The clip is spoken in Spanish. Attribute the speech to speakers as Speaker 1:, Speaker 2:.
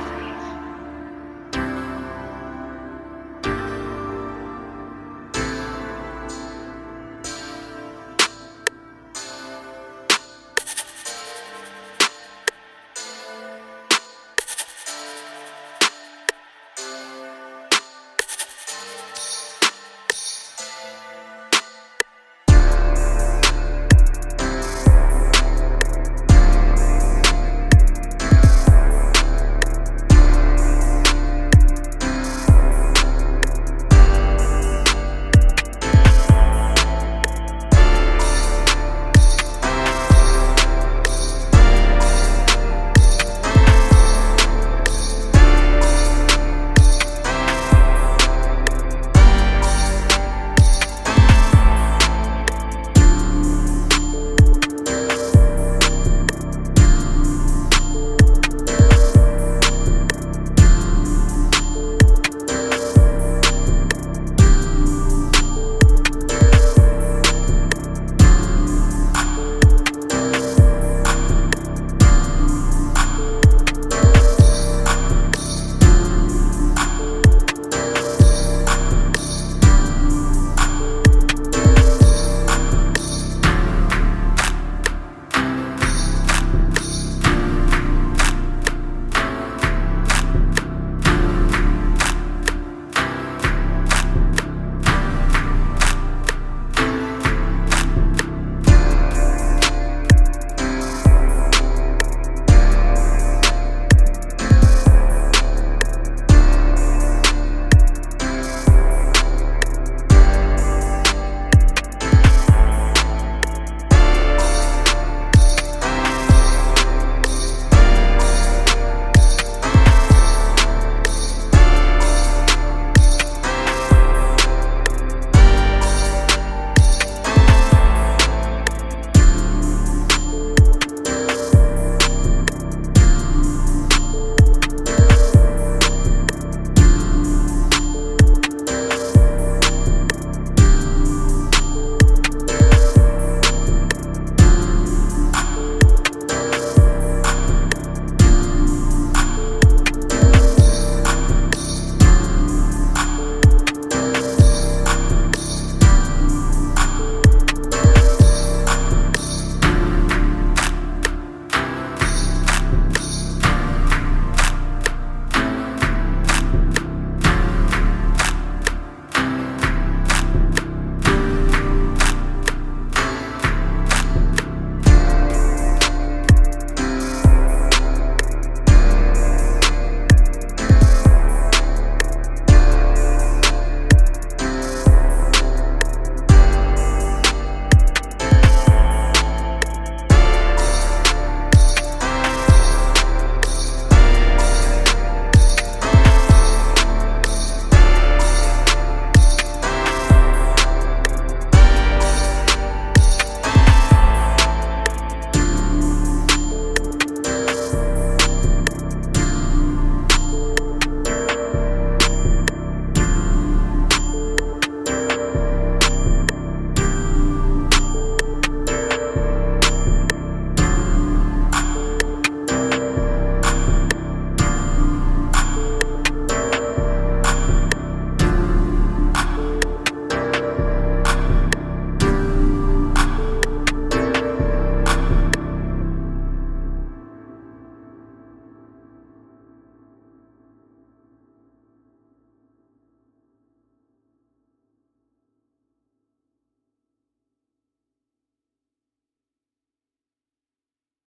Speaker 1: philosophy.